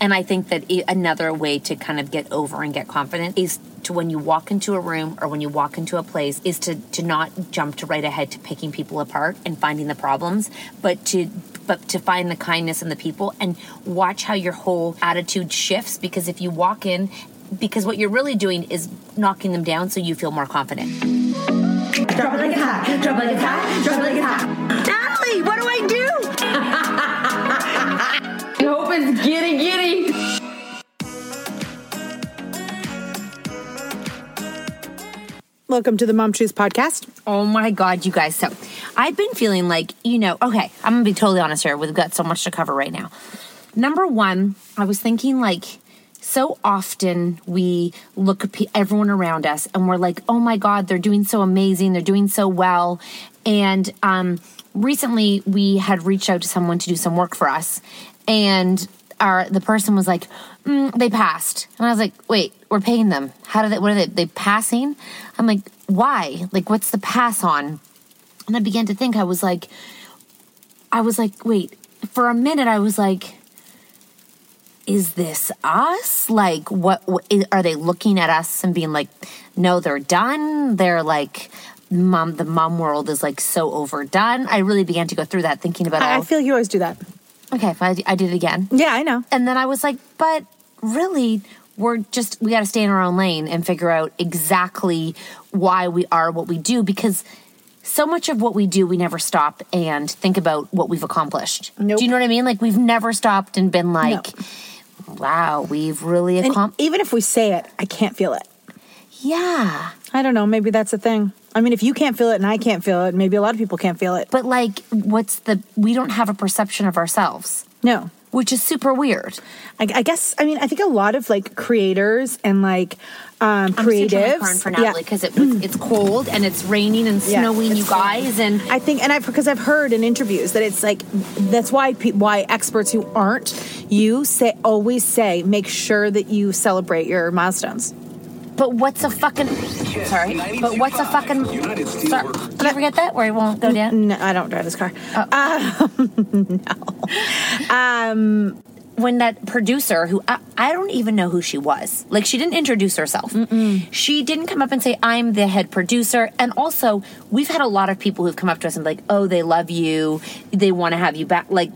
And I think that another way to kind of get over and get confident is to when you walk into a room or when you walk into a place is to to not jump to right ahead to picking people apart and finding the problems, but to but to find the kindness in the people and watch how your whole attitude shifts because if you walk in because what you're really doing is knocking them down so you feel more confident. Drop it like it's hot. Drop it like it's hot. Drop it like it's hot. Natalie, what do I do? Giddy giddy. Welcome to the Mom Truth Podcast. Oh my God, you guys. So I've been feeling like, you know, okay, I'm going to be totally honest here. We've got so much to cover right now. Number one, I was thinking like, so often we look at pe- everyone around us and we're like, oh my God, they're doing so amazing. They're doing so well. And um, recently we had reached out to someone to do some work for us. And our the person was like, mm, they passed. And I was like, wait, we're paying them. How do they, what are they, they passing? I'm like, why? Like, what's the pass on? And I began to think, I was like, I was like, wait, for a minute, I was like, is this us? Like, what, are they looking at us and being like, no, they're done? They're like, mom, the mom world is like so overdone. I really began to go through that thinking about I, I feel like you always do that. Okay, if I, I did it again. Yeah, I know. And then I was like, but really, we're just, we got to stay in our own lane and figure out exactly why we are what we do because so much of what we do, we never stop and think about what we've accomplished. Nope. Do you know what I mean? Like, we've never stopped and been like, wow, we've really accomplished. even if we say it, I can't feel it. Yeah. I don't know. Maybe that's the thing. I mean, if you can't feel it and I can't feel it, maybe a lot of people can't feel it. But like, what's the, we don't have a perception of ourselves. No. which is super weird. I, I guess I mean I think a lot of like creators and like um I'm switching my creatives. car in for. Natalie because it it's cold and it's raining and snowing, it's you guys, and I think, and I've because I've heard in interviews that it's like that's why pe- why experts who aren't you say always say make sure that you celebrate your milestones. But what's a fucking sorry? But what's a fucking sorry? Did you ever get that where it won't go down? No, I don't drive this car. No. Um when that producer, who I, I don't even know who she was, like she didn't introduce herself. She didn't come up and say, "I'm the head producer." And also, we've had a lot of people who've come up to us and like, "Oh, they love you. They want to have you back." Like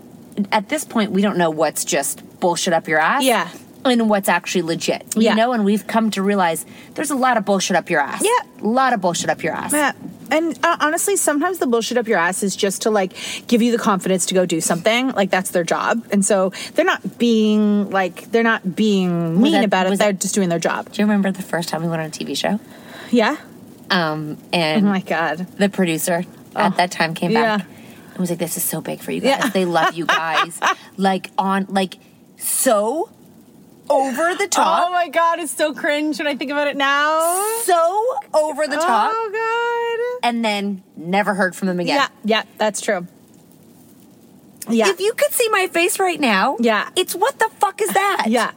at this point, we don't know what's just bullshit up your ass. Yeah. And what's actually legit, Yeah. you know, and we've come to realize there's a lot of bullshit up your ass. Yeah. a lot of bullshit up your ass. Yeah. And uh, honestly, sometimes the bullshit up your ass is just to like give you the confidence to go do something. Like that's their job, and so they're not being like they're not being mean that- about it. They're that- just doing their job. Do you remember the first time we went on a TV show? Yeah. Um, and Oh my god. the producer at that time came back Yeah. and was like, "This is so big for you guys. Yeah. They love you guys. like on like so over the oh top, Oh my god, it's so cringe when I think about it now. so over the top, Oh god. and then never heard from them again. Yeah, yeah, that's true. Yeah. If you could see my face right now, Yeah. it's what the fuck is that? yeah.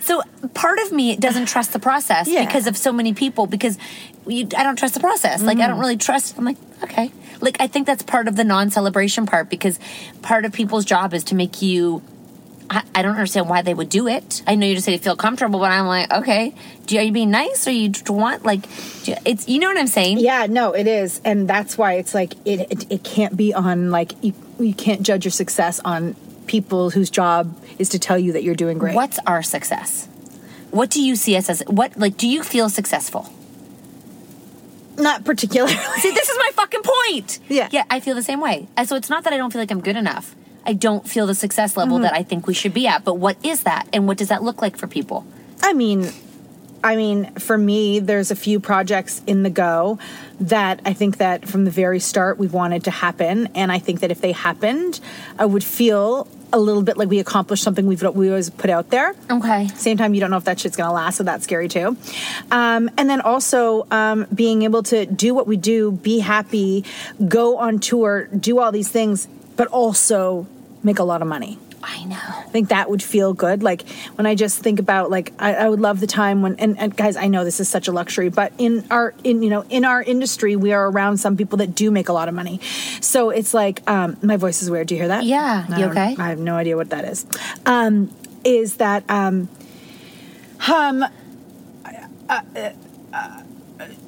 So part of me doesn't trust the process Yeah. because of so many people. Because you, I don't trust the process. Like I don't mm. really trust. I'm like, okay. Like I think that's part of the non-celebration part because part of people's job is to make you. I, I don't understand why they would do it. I know you just say you feel comfortable, but I'm like, okay. Do you, are you being nice or you want like? Do you, it's you know what I'm saying? Yeah, no, it is, and that's why it's like it. It, it can't be on like you, you can't judge your success on people whose job is to tell you that you're doing great. What's our success? What do you see us as? What like? Do you feel successful? Not particularly. See, this is my fucking point. Yeah. Yeah, I feel the same way. So it's not that I don't feel like I'm good enough. I don't feel the success Mm-hmm. level that I think we should be at. But what is that? And what does that look like for people? I mean, I mean, for me, there's a few projects in the go that I think that from the very start we've wanted to happen, and I think that if they happened, I would feel a little bit like we accomplished something we've we always put out there. Okay. Same time, you don't know if that shit's gonna last, so that's scary too. Um, and then also um, being able to do what we do, be happy, go on tour, do all these things, but also make a lot of money. I know. I think that would feel good. Like when I just think about like I, I would love the time when and, and guys, I know this is such a luxury, but in our in you know in our industry, we are around some people that do make a lot of money. So it's like um, my voice is weird. Do you hear that? Yeah. I You okay? I have no idea what that is. Um, is that um, um,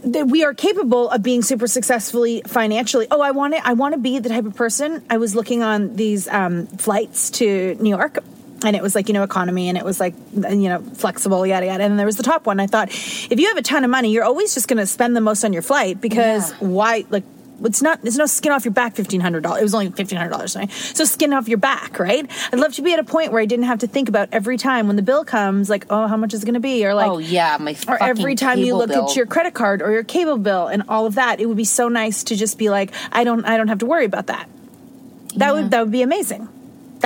that we are capable of being super successfully financially. Oh, I want to. I want to be the type of person. I was looking on these um, flights to New York. And it was like, you know, economy and it was like, you know, flexible, yada, yada. And then there was the top one. I thought, if you have a ton of money, you're always just going to spend the most on your flight because Yeah. why, like, it's not, there's no skin off your back $1,500. It was only $1,500. Sorry. So skin off your back, right? I'd love to be at a point where I didn't have to think about every time when the bill comes, like, oh, how much is it going to be? Or like, oh yeah, my or every time you look bill. at your credit card or your cable bill and all of that it would be so nice to just be like i don't i don't have to worry about that that would that would be amazing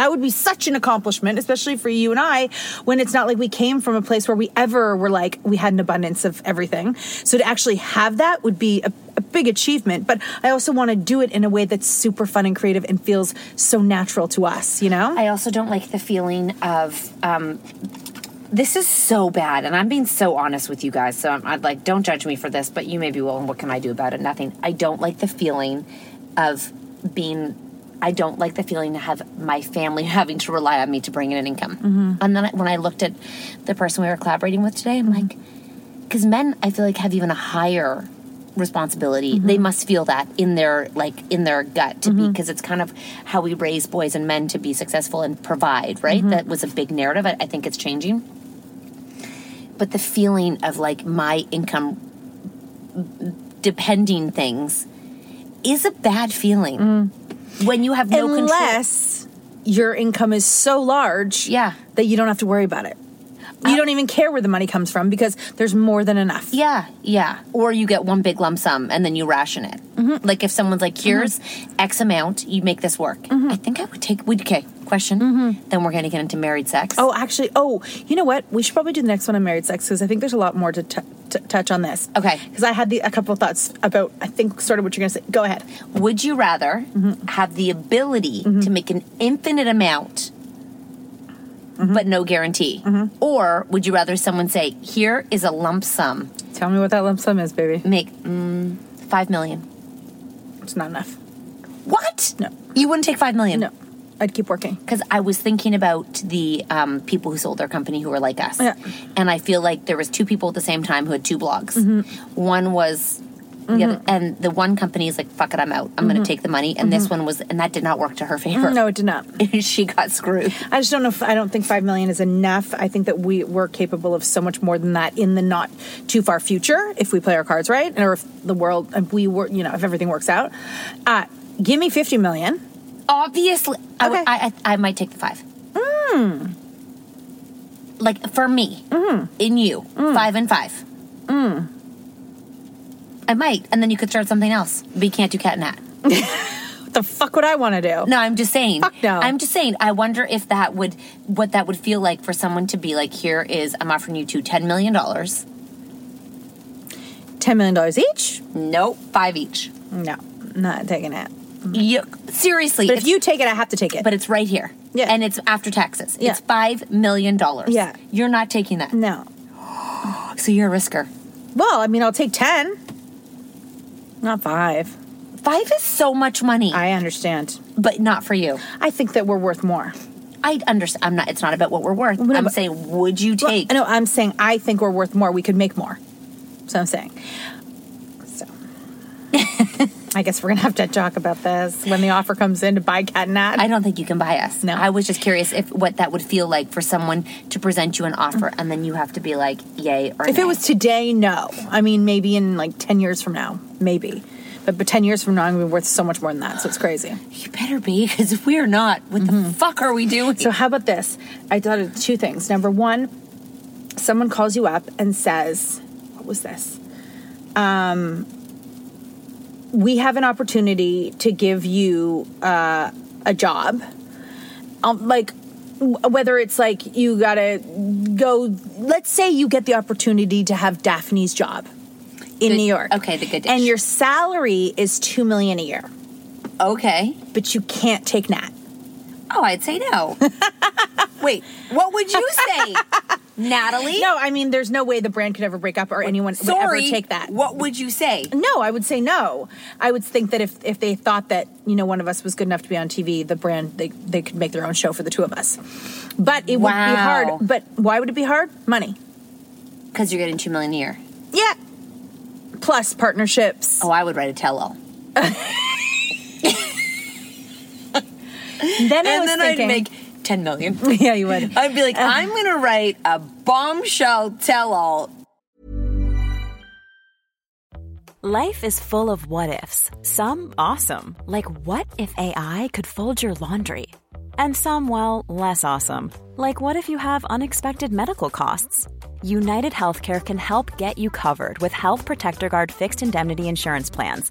that would be such an accomplishment especially for you and i when it's not like we came from a place where we ever were like we had an abundance of everything so to actually have that would be a, a big achievement but i also want to do it in a way that's super fun and creative and feels so natural to us you know I also don't like the feeling of um, this is so bad, and I'm being so honest with you guys. So I'm, I'd like, don't judge me for this, but you maybe will. And what can I do about it? Nothing. I don't like the feeling of being. I don't like the feeling to have my family having to rely on me to bring in an income. Mm-hmm. And then I, when I looked at the person we were collaborating with today, I'm mm-hmm. like, because men, I feel like have even a higher responsibility. Mm-hmm. They must feel that in their like in their gut to be because it's kind of how we raise boys and men to be successful and provide. Right? That was a big narrative. I, I think it's changing. But the feeling of like my income depending things is a bad feeling mm. When you have no control. unless your income is so large Yeah. that you don't have to worry about it you don't even care where the money comes from because there's more than enough Yeah, yeah. Or you get one big lump sum and then you ration it. Mm-hmm. Like if someone's like, mm-hmm. here's X amount, you make this work. Mm-hmm. I think I would take, we'd, okay, question, then we're going to get into married sex. Oh, actually, oh, you know what? We should probably do the next one on married sex because I think there's a lot more to t- t- touch on this. Okay. Because I had the, a couple of thoughts about, I think, sort of what you're going to say. Go ahead. Would you rather Mm-hmm. have the ability to make an infinite amount, Mm-hmm. but no guarantee? Or would you rather someone say, here is a lump sum, Tell me what that lump sum is, baby. make mm, five million? It's not enough. What? No. You wouldn't take five million? No. I'd keep working. Because I was thinking about the um, people who sold their company who were like us, Yeah. and I feel like there was two people at the same time who had two blogs. Mm-hmm. One was, the other, and the one company is like, "Fuck it, I'm out. I'm going to take the money." And this one was, and that did not work to her favor. Mm-hmm. No, it did not. she got screwed. I just don't know if I don't think five million is enough. I think that we we're capable of so much more than that in the not too far future if we play our cards right, or if the world if we were you know if everything works out. Uh, give me fifty million. Obviously, I, would- Okay. I, I, I might take the five. Hmm. Like for me, mm-hmm. in you, mm. five and five. Mm. I might, and then you could start something else. But you can't do Cat and Nat. What the fuck would I want to do? No, I'm just saying. Fuck no. I'm just saying. I wonder if that would, what that would feel like for someone to be like, here is, I'm offering you two $10 million. Ten million dollars each? Nope, five each. No, not taking it. Mm-hmm. You, seriously. But if you take it, I have to take it. but it's right here. Yeah. And it's after taxes. Yeah. It's $5 million. Yeah. You're not taking that. no. So you're a risker. Well, I mean, I'll take ten. Not five. Five is so much money, I understand. but not for you. I think that we're worth more. I understand. I'm not. It's not about what we're worth. no, I'm saying, would you Well, take? no, I'm saying I think we're worth more. We could make more. So I'm saying. I guess we're gonna have to talk about this when the offer comes in to buy Cat and Nat. I don't think you can buy us. No. I was just curious if what that would feel like for someone to present you an offer and then you have to be like, yay or if nay. it was today, no. I mean, maybe in like ten years from now, maybe. But but ten years from now, I'm gonna be worth so much more than that. So it's crazy. you better be because if we're not, what the fuck are we doing? So how about this? I thought of two things. Number one, someone calls you up and says, "What was this?" Um, we have an opportunity to give you uh, a job. Um, like whether it's like you gotta go. Let's say you get the opportunity to have Daphne's job in Good- New York. okay, the good dish. And your salary is two million a year, okay. but you can't take Nat. Oh, I'd say no. Wait, what would you say, Natalie? No, I mean, there's no way the brand could ever break up or anyone would ever take that. What would you say? No, I would say no. I would think that if, if they thought that you know one of us was good enough to be on TV, the brand they they could make their own show for the two of us. But it would be hard. But why would it be hard? Money. Because you're getting two million a year. Yeah. Plus partnerships. Oh, I would write a tell-all. Then I and was then thinking, I'd make 10 million. yeah, you would. I'd be like, uh. I'm going to write a bombshell tell all. Life is full of what ifs. Some awesome, like what if AI could fold your laundry? And some, well, less awesome, like what if you have unexpected medical costs? United Healthcare can help get you covered with Health Protector Guard fixed indemnity insurance plans.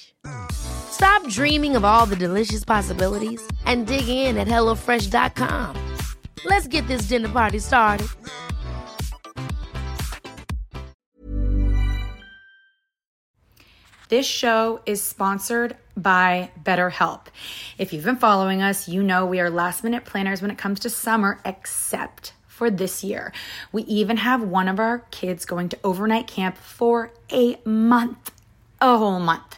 Stop dreaming of all the delicious possibilities and dig in at HelloFresh.com. Let's get this dinner party started. This show is sponsored by BetterHelp. If you've been following us, you know we are last minute planners when it comes to summer, except for this year. We even have one of our kids going to overnight camp for a month, a whole month.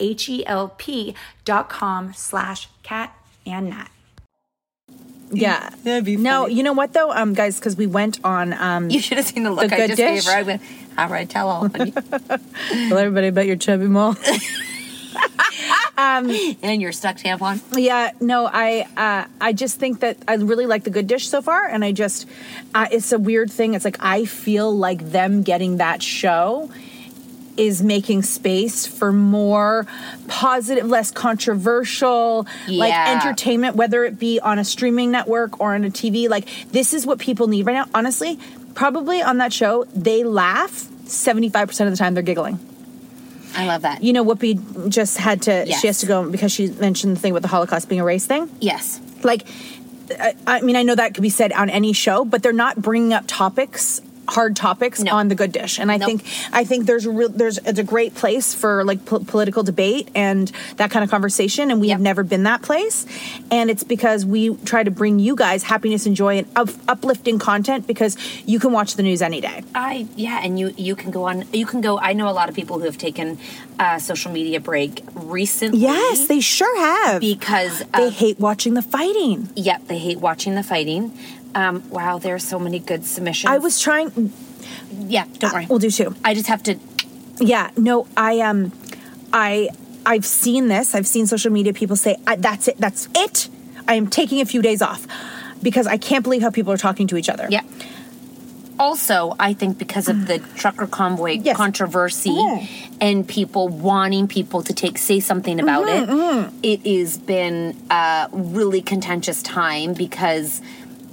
H-E-L-P dot com slash cat and nat. Yeah. No, you know what though, um, guys, because we went on. Um, You should have seen the look I just Dish. gave her. I went, all right, tell all. honey." Tell everybody about your chubby mole. um, and your stuck tampon. Yeah, no, I uh, I just think that I really like the Good Dish so far, and I just uh, it's a weird thing. It's like I feel like them getting that show is making space for more positive, less controversial, like entertainment, whether it be on a streaming network or on a TV. Like this is what people need right now. Honestly, probably on that show they laugh seventy five percent of the time. They're giggling. I love that. You know, Whoopi just had to. Yes. She has to go because she mentioned the thing with the Holocaust being a race thing. Yes. Like, I, I mean, I know that could be said on any show, but they're not bringing up topics, hard topics, No. on the Good Dish. And I Nope. think, I think there's a real, there's it's a great place for like po- political debate and that kind of conversation. And we have never been that place. And it's because we try to bring you guys happiness and joy and up, uplifting content because you can watch the news any day. I yeah, and you you can go on. You can go. I know a lot of people who have taken a social media break recently. Yes, they sure have. because they of- hate watching the fighting. Yep, they hate watching the fighting. Um, wow, there's so many good submissions. I was trying. yeah. Don't worry. We'll do two. I just have to. Yeah, no, I um, I I've seen this. I've seen social media people say I, that's it. That's it. I am taking a few days off because I can't believe how people are talking to each other. Yeah. Also, I think because of the trucker convoy Yes. controversy Mhm. and people wanting people to take say something about Mm-hmm, it, it has been a really contentious time because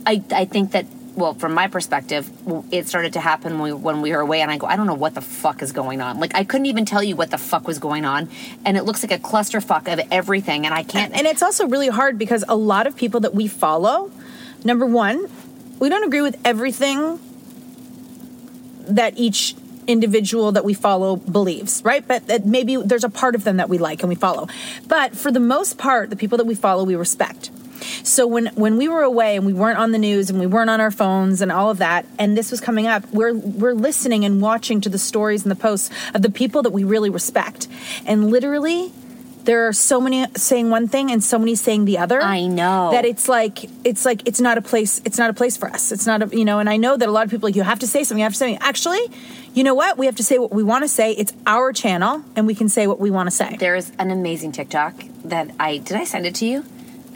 I I think that well, from my perspective, it started to happen when we, when we were away, and I go, I don't know what the fuck is going on. Like, I couldn't even tell you what the fuck was going on, and it looks like a clusterfuck of everything, and I can't. And it's also really hard because a lot of people that we follow, number one, we don't agree with everything that each individual that we follow believes, right? But that maybe there's a part of them that we like and we follow. But for the most part, the people that we follow, we respect. So when when we were away and we weren't on the news and we weren't on our phones and all of that, and this was coming up, we're we're listening and watching to the stories and the posts of the people that we really respect. And literally there are so many saying one thing and so many saying the other. I know. that it's like it's like it's not a place. It's not a place for us. It's not a you know. And I know that a lot of people like you have to say something. You have to say something. Actually, you know what? We have to say what we want to say. It's our channel, and we can say what we want to say. There's an amazing TikTok that I did. I send it to you.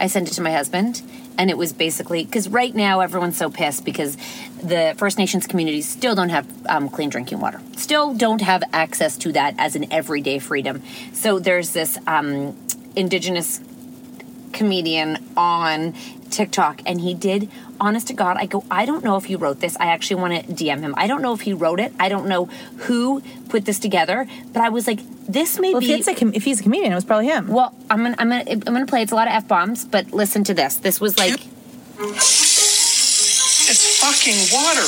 I sent it to my husband, and it was basically because right now everyone's so pissed because the First Nations communities still don't have um, clean drinking water, still don't have access to that as an everyday freedom. So there's this um, Indigenous comedian on TikTok, and he did. Honest to God, I go. I don't know if he wrote this. I actually want to DM him. I don't know if he wrote it. I don't know who put this together, but I was like, this may Well, be. if, it's a com- if he's a comedian, it was probably him. Well, I'm gonna, I'm gonna, I'm gonna play. It's a lot of f bombs, but listen to this. This was like, It's fucking water.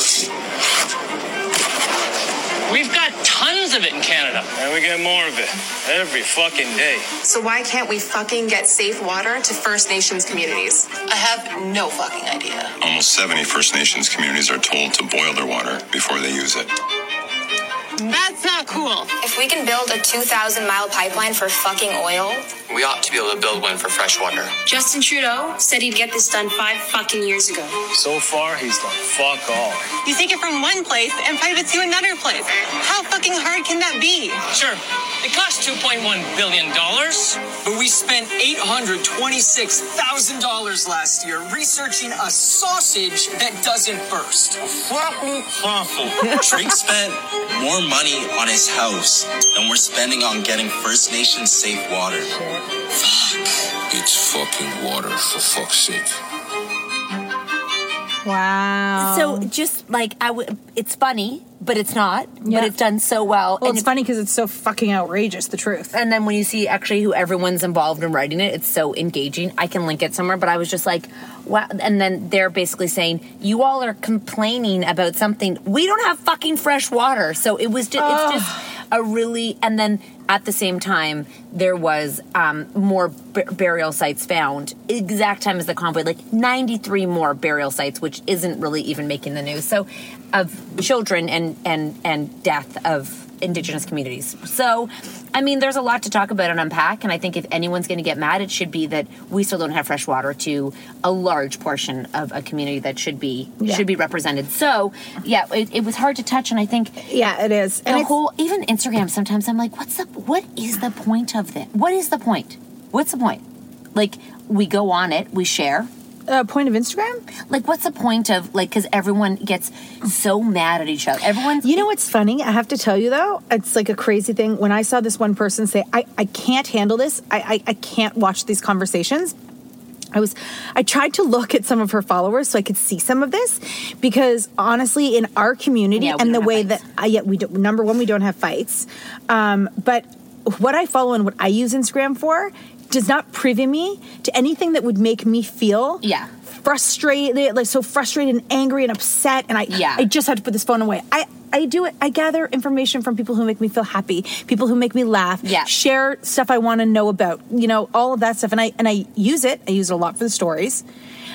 We've got tons tons of it in Canada. And we get more of it every fucking day. So why can't we fucking get safe water to First Nations communities? I have no fucking idea. Almost 70 First Nations communities are told to boil their water before they use it. That's not cool. If we can build a 2,000 mile pipeline for fucking oil, We ought to be able to build one for fresh water. Justin Trudeau said he'd get this done five fucking years ago. So far, he's done fuck all. You take it from one place and pipe it to another place. How fucking hard can that be? Sure, it cost $2.1 billion, but we spent $826,000 last year researching a sausage that doesn't burst. Fucking awful. Drake spent more money on his house than we're spending on getting First Nations safe water. It's fucking water, for fuck's sake. Wow. So just like I would, it's funny, but it's not. Yeah. But it's done so well. Well, and it's funny because it's so fucking outrageous. The truth. And then when you see actually who everyone's involved in writing it, it's so engaging. I can link it somewhere, but I was just like, wow. And then they're basically saying, you all are complaining about something. We don't have fucking fresh water. So it was just, it's just a really, and then at the same time, there was um, more b- burial sites found. Exact time as the convoy, like 93 more burial sites, which isn't really even making the news. So, of children and and and death of indigenous communities. So, I mean, there's a lot to talk about and unpack. And I think if anyone's going to get mad, it should be that we still don't have fresh water to a large portion of a community that should be Yeah. should be represented. So, yeah, it, it was hard to touch, and I think yeah, it is. And it's- whole even Instagram. Sometimes I'm like, what's the what is the point of this? What is the point? What's the point? Like we go on it, we share. Uh, point of Instagram? Like, what's the point of like? Because everyone gets so mad at each other. Everyone's You know what's funny? I have to tell you though, it's like a crazy thing. When I saw this one person say, I, I can't handle this, I, I, I can't watch these conversations. I was, I tried to look at some of her followers so I could see some of this because honestly, in our community Yeah, and the way that, I, yeah, we don't, number one, we don't have fights. Um, but what I follow and what I use Instagram for does not privy me to anything that would make me feel yeah frustrated, like so frustrated and angry and upset. And I, Yeah. I just had to put this phone away. I, I do it. I gather information from people who make me feel happy, people who make me laugh. Yeah. Share stuff I want to know about. You know, all of that stuff. And I and I use it. I use it a lot for the stories.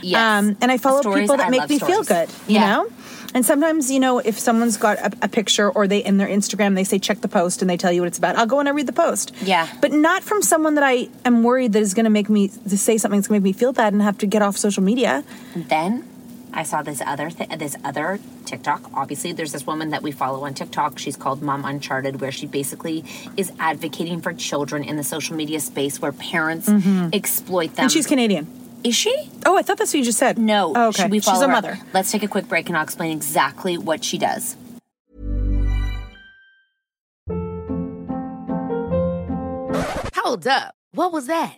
Yes. Um, and I follow Stories, people that I make me feel good. You Yeah. know. And sometimes, you know, if someone's got a, a picture or they in their Instagram, they say check the post and they tell you what it's about. I'll go and I read the post. Yeah. But not from someone that I am worried that is going to make me to say something that's going to make me feel bad and have to get off social media. then I saw this other th- this other TikTok. Obviously, there's this woman that we follow on TikTok. She's called Mom Uncharted, where she basically is advocating for children in the social media space where parents Mhm. exploit them. And she's Canadian. Is she? Oh, I thought that's what you just said. No. Oh, okay. Should we She's follow a her? mother. Let's take a quick break and I'll explain exactly what she does. Hold up. What was that?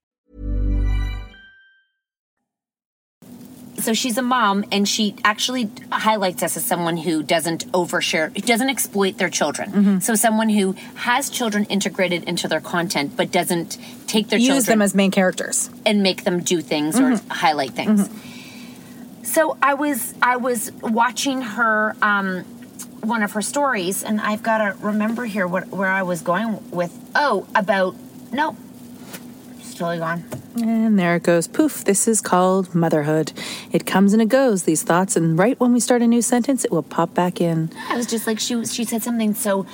So she's a mom, and she actually highlights us as someone who doesn't overshare, who doesn't exploit their children. Mm-hmm. So someone who has children integrated into their content, but doesn't take their Use them as main characters. and make them do things or Mhm. highlight things. So I was I was watching her um, one of her stories, and I've got to remember here what where I was going with. Oh, about no, gone. And there it goes. Poof. This is called motherhood. It comes and it goes, these thoughts, and right when we start a new sentence, it will pop back in. I was just like she she said something so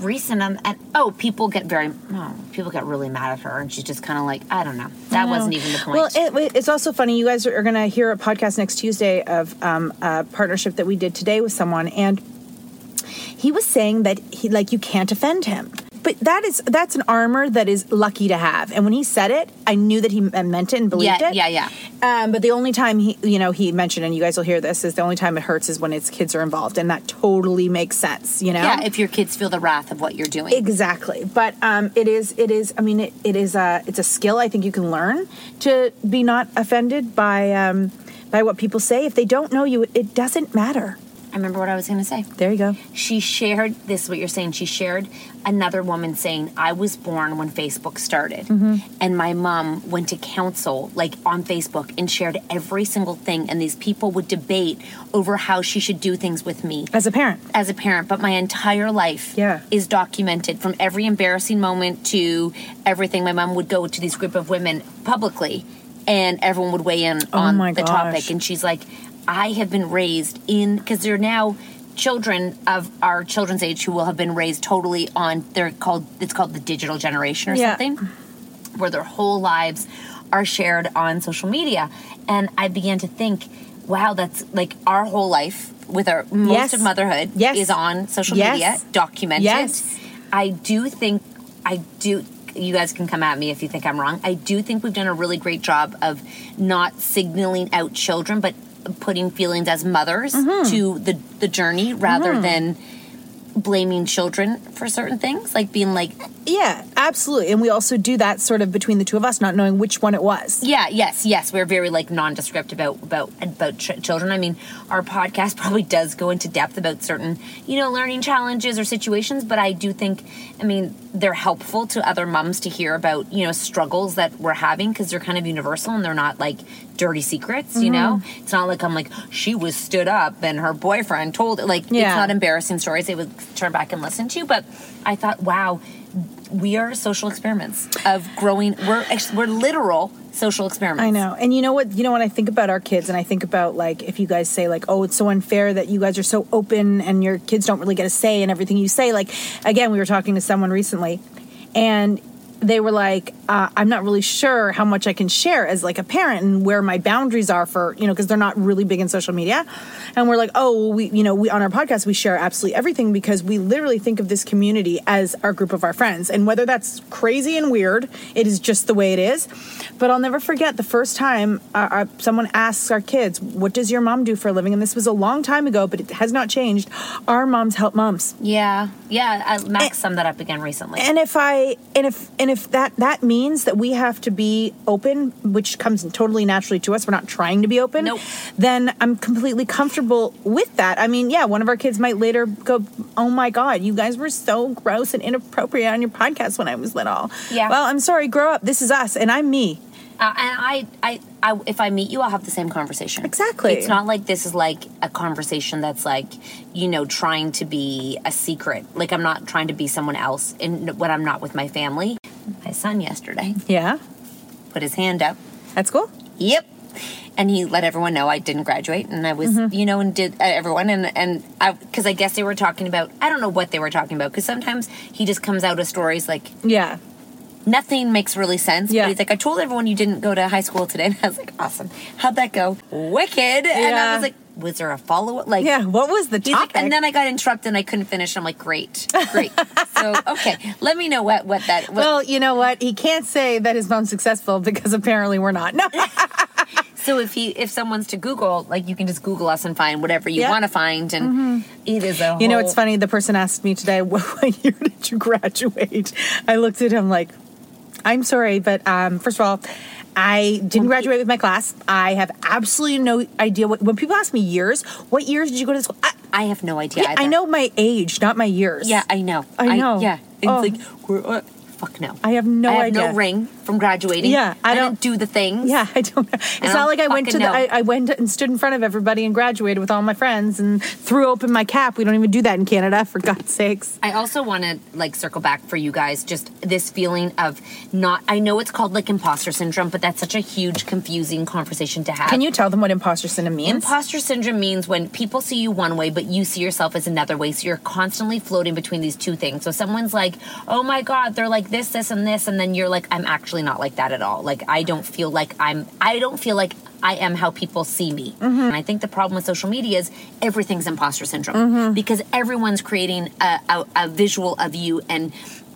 recent, and, and oh, people get very no, people get really mad at her, and she's just kind of like I don't know. That No. wasn't even the point. Well, it, it's also funny. You guys are going to hear a podcast next Tuesday of um, a partnership that we did today with someone, and he was saying that he like you can't offend him. But that is that's an armor that is lucky to have. And when he said it, I knew that he meant it and believed Yeah, it. yeah, yeah. Um, but the only time he, you know, he mentioned, and you guys will hear this, is the only time it hurts is when its kids are involved, and that totally makes sense. You know. yeah, if your kids feel the wrath of what you're doing. Exactly, but um, it is it is. I mean, it, it is a it's a skill I think you can learn to be not offended by um, by what people say. If they don't know you, it doesn't matter. I remember what I was going to say. There you go. She shared this. Is what you're saying? She shared another woman saying, "I was born when Facebook started, Mhm. and my mom went to council, like on Facebook, and shared every single thing. And these people would debate over how she should do things with me as a parent. As a parent, but my entire life Yeah. is documented from every embarrassing moment to everything. My mom would go to these group of women publicly, and everyone would weigh in Oh on the gosh. topic. And she's like, I have been raised in because they're now children of our children's age who will have been raised totally on they're called it's called the digital generation or Yeah. something where their whole lives are shared on social media and i began to think wow that's like our whole life with our most Yes. of motherhood Yes. is on social Yes. media documented Yes. i do think i do you guys can come at me if you think i'm wrong i do think we've done a really great job of not signaling out children but putting feelings as mothers Mhm. to the the journey rather Mhm. than blaming children for certain things like being like Yeah, absolutely. And we also do that sort of between the two of us, not knowing which one it was. Yeah, yes, yes. We're very like nondescript about about about ch- children. I mean, our podcast probably does go into depth about certain, you know, learning challenges or situations, but I do think I mean, they're helpful to other mums to hear about, you know, struggles that we're having because they're kind of universal and they're not like dirty secrets, you know? Mm-hmm. It's not like I'm like she was stood up and her boyfriend told it like Yeah. it's not embarrassing stories they would turn back and listen to, but I thought, wow, we are social experiments of growing we're we're literal social experiments. I know. And you know what? You know when I think about our kids and I think about like if you guys say like, "Oh, it's so unfair that you guys are so open and your kids don't really get a say in everything you say." Like again, we were talking to someone recently and they were like, uh, "I'm not really sure how much I can share as like a parent and where my boundaries are for you know because they're not really big in social media." And we're like, "Oh, well, we you know we on our podcast we share absolutely everything because we literally think of this community as our group of our friends, and whether that's crazy and weird, it is just the way it is." But I'll never forget the first time uh, uh, someone asks our kids, "What does your mom do for a living?" And this was a long time ago, but it has not changed. Our moms help moms. Yeah, yeah. Max summed that up again recently. And if I and if and if that that means that we have to be open, which comes totally naturally to us, we're not trying to be open. Nope. Then I'm completely comfortable with that. I mean, yeah, one of our kids might later go, "Oh my god, you guys were so gross and inappropriate on your podcast when I was little." Yeah. Well, I'm sorry. Grow up. This is us, and I'm me. Uh, and I, I, I, if I meet you, I'll have the same conversation. Exactly. It's not like this is like a conversation that's like, you know, trying to be a secret. Like I'm not trying to be someone else in when I'm not with my family. My son yesterday Yeah. put his hand up. That's cool. Yep. And he let everyone know I didn't graduate, and I was, Mhm. you know, and did uh, everyone, and and I, because I guess they were talking about, I don't know what they were talking about, because sometimes he just comes out of stories like, Yeah. nothing makes really sense. Yeah. But he's like, I told everyone you didn't go to high school today. And I was like, awesome. How'd that go? Wicked. And I was like, was there a follow up? Like, Yeah. What was the he's like- topic? and then I got interrupted and I couldn't finish. I'm like, great, great. so, okay, let me know what, what that, what, well, you know what? He can't say that his mom's successful because apparently we're not. No. so if he, if someone's to Google, like you can just Google us and find whatever you Yeah. Mm-hmm. want to find. And it is a You know, whole- it's funny. The person asked me today, "What what year did you graduate?" I looked at him like, "I'm sorry, but um, first of all, I didn't graduate with my class. I have absolutely no idea what. When people ask me years, what years did you go to school? I, I have no idea. yeah, I know my age, not my years. Yeah, I know. I know. yeah, it's Oh. like we're, uh, fuck no. I have no I have idea. no ring from graduating. Yeah, I I, don't- do the things. Yeah, I don't know. It's I not like I went to the. I, I went and stood in front of everybody and graduated with all my friends and threw open my cap. We don't even do that in Canada, for God's sakes. I also want to like circle back for you guys just this feeling of not I know it's called like imposter syndrome but that's such a huge confusing conversation to have. Can you tell them what imposter syndrome means? Imposter syndrome means when people see you one way but you see yourself as another way so you're constantly floating between these two things. So someone's like, "Oh my god, they're like this this and this." And then you're like, "I'm actually not like that at all." Like I don't feel like I'm I don't feel like I am how people see me. And I think the problem with social media is everything's imposter syndrome because everyone's creating a, a, a visual of you and,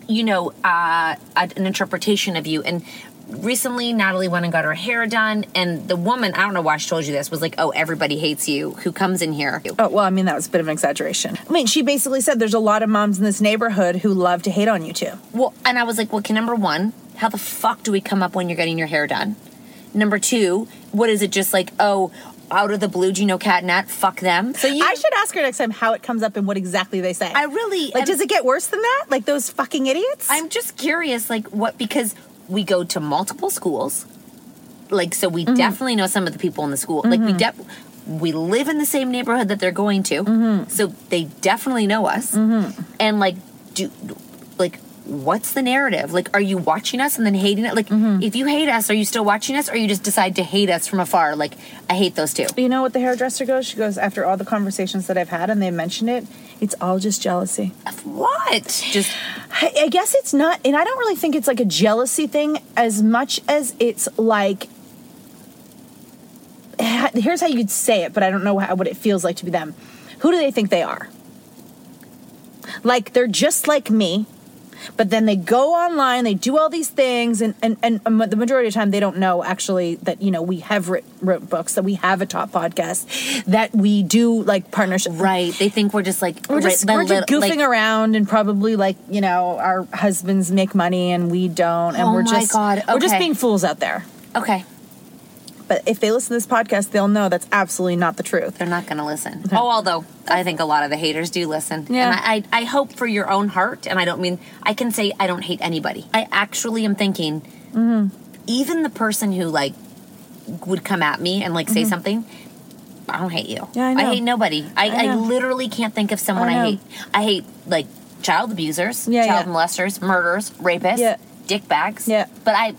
you know, uh, an interpretation of you. And recently, Natalie went and got her hair done. And the woman, I don't know why she told you this, was like, oh, everybody hates you who comes in here. Oh, well, I mean, that was a bit of an exaggeration. I mean, she basically said there's a lot of moms in this neighborhood who love to hate on you too. Well, and I was like, well, okay, number one, how the fuck do we come up when you're getting your hair done? Number two, what is it just like, oh, out of the blue, do you know Cat and Nat? Fuck them. So you I should ask her next time how it comes up and what exactly they say. I really like. am- Does it get worse than that? Like those fucking idiots? I'm just curious, like what because we go to multiple schools, like so we Mm-hmm. definitely know some of the people in the school. Like we def we live in the same neighborhood that they're going to, Mm-hmm. so they definitely know us. And like, do like what's the narrative? Like, are you watching us and then hating it? Like, Mm-hmm. if you hate us, are you still watching us, or you just decide to hate us from afar? Like, I hate those two. You know what the hairdresser goes? She goes, after all the conversations that I've had and they mention it, it's all just jealousy. What? Just I, I guess it's not, and I don't really think it's like a jealousy thing as much as it's like. Here's how you'd say it, but I don't know how, what it feels like to be them. Who do they think they are? Like they're just like me, but then they go online, they do all these things, and and and um, the majority of the time they don't know actually that you know we have writ, wrote books, that we have a top podcast, that we do like partnership. right. They think we're just like We're just, right, we're just little- goofing like- around and probably like you know our husbands make money and we don't, and Oh we're my just God, we're just being fools out there. Okay. But if they listen to this podcast, they'll know that's absolutely not the truth. They're not going to listen. Oh, although I think a lot of the haters do listen. Yeah. And I, I, I hope for your own heart, and I don't mean, I can say I don't hate anybody. I actually am thinking, even the person who like would come at me and like say something, I don't hate you. Mm-hmm. Yeah, I know. hate nobody. I, I I, literally can't think of someone I I, hate. I hate like child abusers, Yeah, child yeah. molesters, murderers, rapists, Yeah. dick bags. Yeah. But I,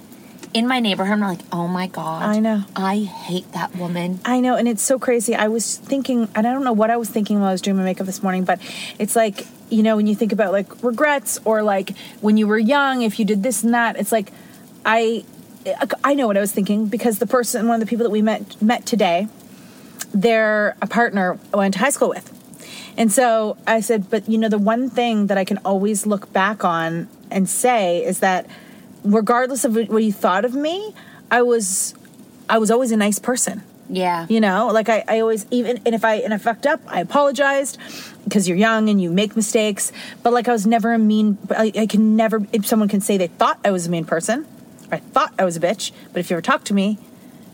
in my neighborhood, I'm like, oh my God. I know. I hate that woman. I know, and it's so crazy. I was thinking, and I don't know what I was thinking while I was doing my makeup this morning, but it's like, you know, when you think about like regrets or like when you were young, if you did this and that, it's like, I, I know what I was thinking because the person, one of the people that we met met today, they're a partner I went to high school with. And so I said, but you know, the one thing that I can always look back on and say is that regardless of what you thought of me, I was I was always a nice person. Yeah. You know, like I, I always even and if I and I fucked up, I apologized because you're young and you make mistakes. But like I was never a mean. I, I can never. If someone can say they thought I was a mean person, or I thought I was a bitch, but if you ever talked to me,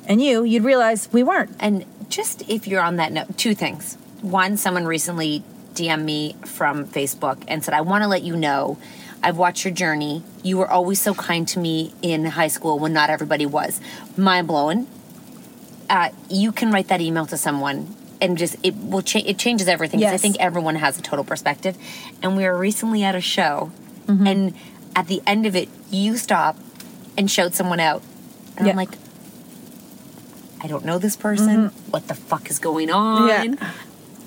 and you, you'd realize we weren't. And just if you're on that note, two things. One, someone recently DM'd me from Facebook and said, I want to let you know I've watched your journey. You were always so kind to me in high school when not everybody was. Mind blowing. Uh, you can write that email to someone and just it will change it changes everything 'cause I think everyone has a total perspective. And we were recently at a show Mm-hmm. and at the end of it you stop and showed someone out. And Yeah. I'm like, I don't know this person. What the fuck is going on? Mm-hmm. Yeah.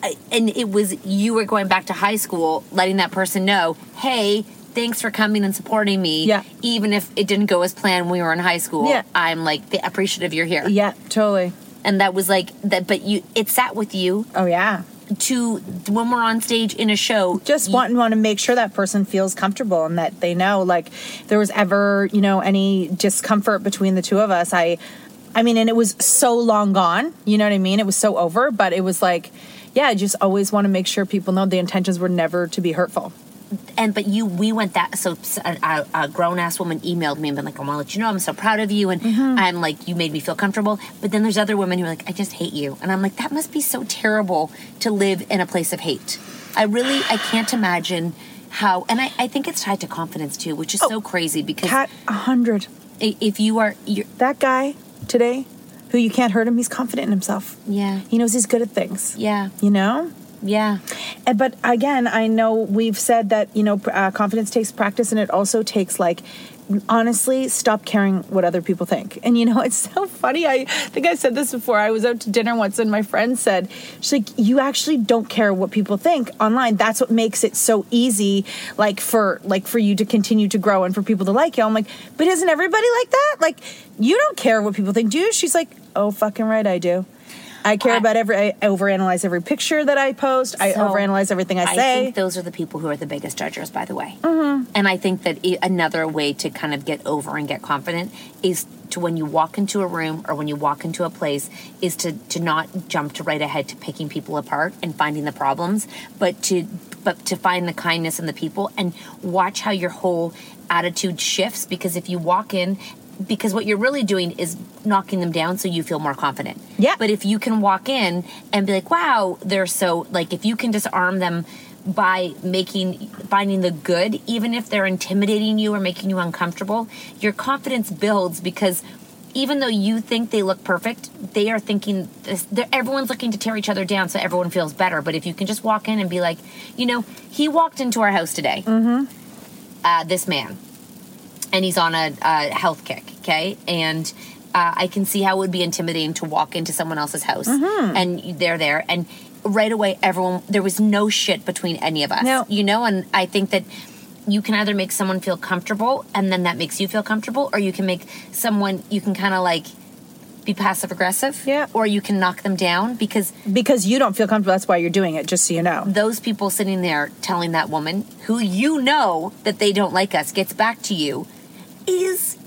I, and it was you were going back to high school, letting that person know, hey, thanks for coming and supporting me. Yeah. Even if it didn't go as planned when we were in high school. Yeah. I'm like appreciative you're here. Yeah, totally. And that was like that, but you it sat with you Oh yeah. to when we're on stage in a show. just want want to make sure that person feels comfortable and that they know like there was ever you know any discomfort between the two of us i i mean and it was so long gone you know what i mean it was so over but it was like yeah i just always want to make sure people know the intentions were never to be hurtful and but you we went that so a, a, grown ass woman emailed me and been like, I want to let you know I'm so proud of you, and Mm-hmm. I'm like, you made me feel comfortable. But then there's other women who are like, I just hate you, and I'm like, that must be so terrible to live in a place of hate. I really I can't imagine how, and I, I think it's tied to confidence too, which is so crazy because Cat a hundred. if you are you're, That guy today, who you can't hurt him, he's confident in himself. yeah He knows he's good at things. yeah You know? Yeah And, but again, I know we've said that, you know, uh, confidence takes practice and it also takes like, honestly, stop caring what other people think. And you know, it's so funny. I think I said this before. I was out to dinner once and my friend said, she's like, you actually don't care what people think online. That's what makes it so easy, like for, like for you to continue to grow and for people to like you. I'm like, but isn't everybody like that? Like, you don't care what people think, do you? She's like, oh, fucking right, I do. I care about every. I overanalyze every picture that I post. I So, overanalyze everything I I say. think those are the people who are the biggest judgers, by the way. Mhm. And I think that i- another way to kind of get over and get confident is to when you walk into a room or when you walk into a place is to to not jump to right ahead to picking people apart and finding the problems, but to but to find the kindness in the people and watch how your whole attitude shifts because if you walk in because what you're really doing is knocking them down so you feel more confident. Yeah. But if you can walk in and be like, wow, they're so, like, if you can disarm them by making, finding the good, even if they're intimidating you or making you uncomfortable, your confidence builds because even though you think they look perfect, they are thinking this, they're, everyone's looking to tear each other down so everyone feels better. But if you can just walk in and be like, you know, he walked into our house today, Mm-hmm. uh, this man, and he's on a, a health kick, okay? And uh, I can see how it would be intimidating to walk into someone else's house Mhm. and they're there. And right away, everyone, there was no shit between any of us, No. you know? And I think that you can either make someone feel comfortable and then that makes you feel comfortable, or you can make someone, you can kind of like be passive aggressive, yeah, or you can knock them down because because you don't feel comfortable. That's why you're doing it, just so you know. those people sitting there telling that woman who you know that they don't like us gets back to you is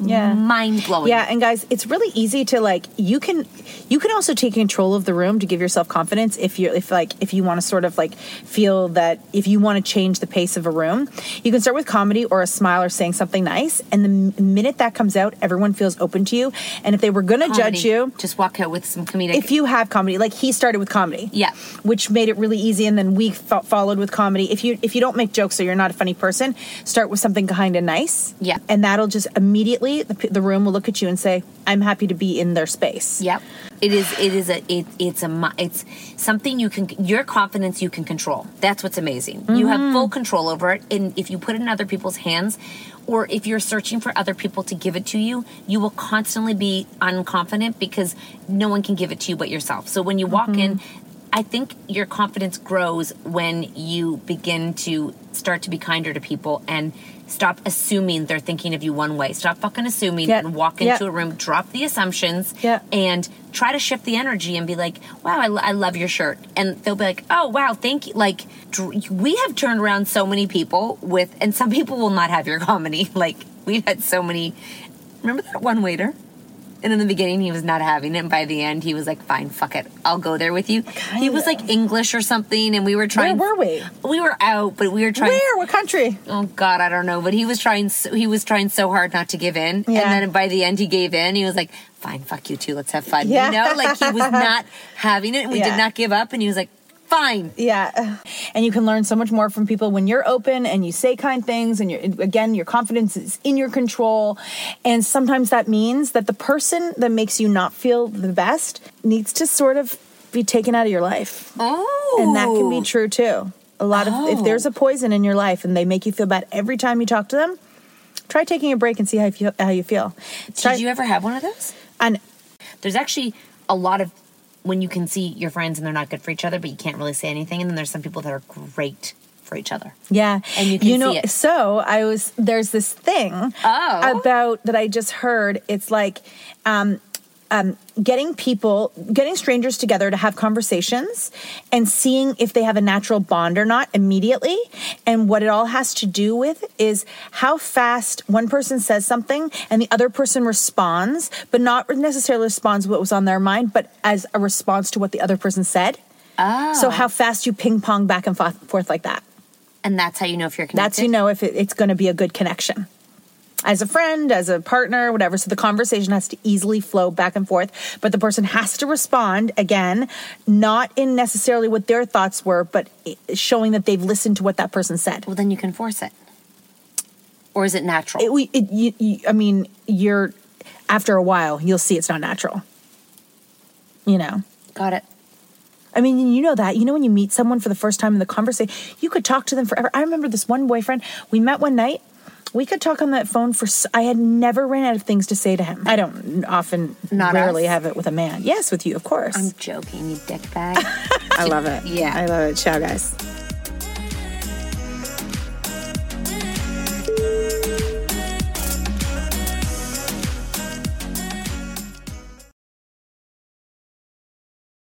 yeah mind blowing. Yeah, and guys, it's really easy to like you can you can also take control of the room to give yourself confidence if you're if like if you want to sort of like feel that if you want to change the pace of a room, you can start with comedy or a smile or saying something nice, and the minute that comes out, everyone feels open to you. And if they were gonna Comedy. judge you, just walk out with some comedic. if you have comedy, like he started with comedy, yeah, which made it really easy, and then we fo- followed with comedy. If you if you don't make jokes or you're not a funny person, start with something kind of nice, Yeah. and that'll just immediately the, the room will look at you and say, "I'm happy to be in their space." Yep. It is. It is a. It, it's a. It's something you can. Your confidence you can control. That's what's amazing. You have Mhm. full control over it, and if you put it in other people's hands, or if you're searching for other people to give it to you, you will constantly be unconfident because no one can give it to you but yourself. So when you walk in. I think your confidence grows when you begin to start to be kinder to people and stop assuming they're thinking of you one way. Stop fucking assuming Yeah. and walk into a room, drop the assumptions, Yeah. and try to shift the energy and be like, wow, I, lo- I love your shirt. And they'll be like, oh, wow, thank you. Like, dr- we have turned around so many people with, and some people will not have your comedy. Like, we've had so many. Remember that one waiter? And in the beginning, he was not having it. And by the end, he was like, fine, fuck it. I'll go there with you. He was like English or something. And we were trying. Where were we? We were out, but we were trying. Where? What country? Oh God, I don't know. But he was trying. So, he was trying so hard not to give in, Yeah. and then by the end, he gave in. He was like, "Fine, fuck you too. Let's have fun." Yeah. You know, like he was not having it, and we Yeah. did not give up. And he was like, "Fine." Yeah. And you can learn so much more from people when you're open and you say kind things and you're again your confidence is in your control. And sometimes that means that the person that makes you not feel the best needs to sort of be taken out of your life. Oh. And that can be oh. true too. A lot of if Oh. there's a oh. poison in your life and they make you feel bad every time you talk to them, try taking a break and see how you feel how you feel. Did you ever have one of those? And there's actually a lot of when you can see your friends and they're not good for each other, but you can't really say anything. And then there's some people that are great for each other. Yeah. And you can know, see it. So I was there's this thing Oh. about that I just heard. It's like um um, getting people, getting strangers together to have conversations and seeing if they have a natural bond or not immediately. And what it all has to do with is how fast one person says something and the other person responds, but not necessarily responds what was on their mind, but as a response to what the other person said. Oh. So how fast you ping pong back and forth like that. And that's how you know if you're connected. That's you know if it, it's going to be a good connection. As a friend, as a partner, whatever. So the conversation has to easily flow back and forth, but the person has to respond again, not in necessarily what their thoughts were, but showing that they've listened to what that person said. Well, then you can force it. Or is it natural? It, we, it, you, you, I mean, you're after a while, you'll see it's not natural. You know. Got it. I mean, you know that. You know, when you meet someone for the first time in the conversation, you could talk to them forever. I remember this one boyfriend, we met one night. We could talk on that phone for. s- I had never ran out of things to say to him. I don't often, Not rarely us? have it with a man. Yes, with you, of course. I'm joking, you dick bag. I love it. Yeah. I love it. Ciao, guys.